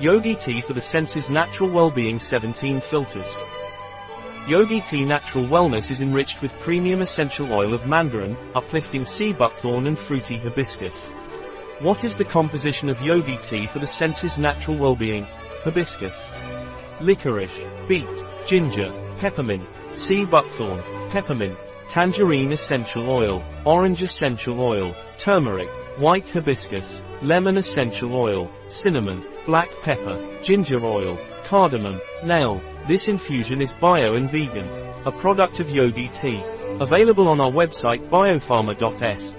Yogi Tea for the Senses Natural Wellbeing 17 Filters. Yogi Tea Natural Wellness is enriched with premium essential oil of mandarin, uplifting sea buckthorn and fruity hibiscus. What is the composition of Yogi Tea for the Senses Natural Wellbeing? Hibiscus. Licorice, beet, ginger, peppermint, sea buckthorn, peppermint, tangerine essential oil, orange essential oil, turmeric, white hibiscus, lemon essential oil, cinnamon, black pepper, ginger oil, cardamom, nail. This infusion is bio and vegan. A product of Yogi Tea. Available on our website biopharma.s.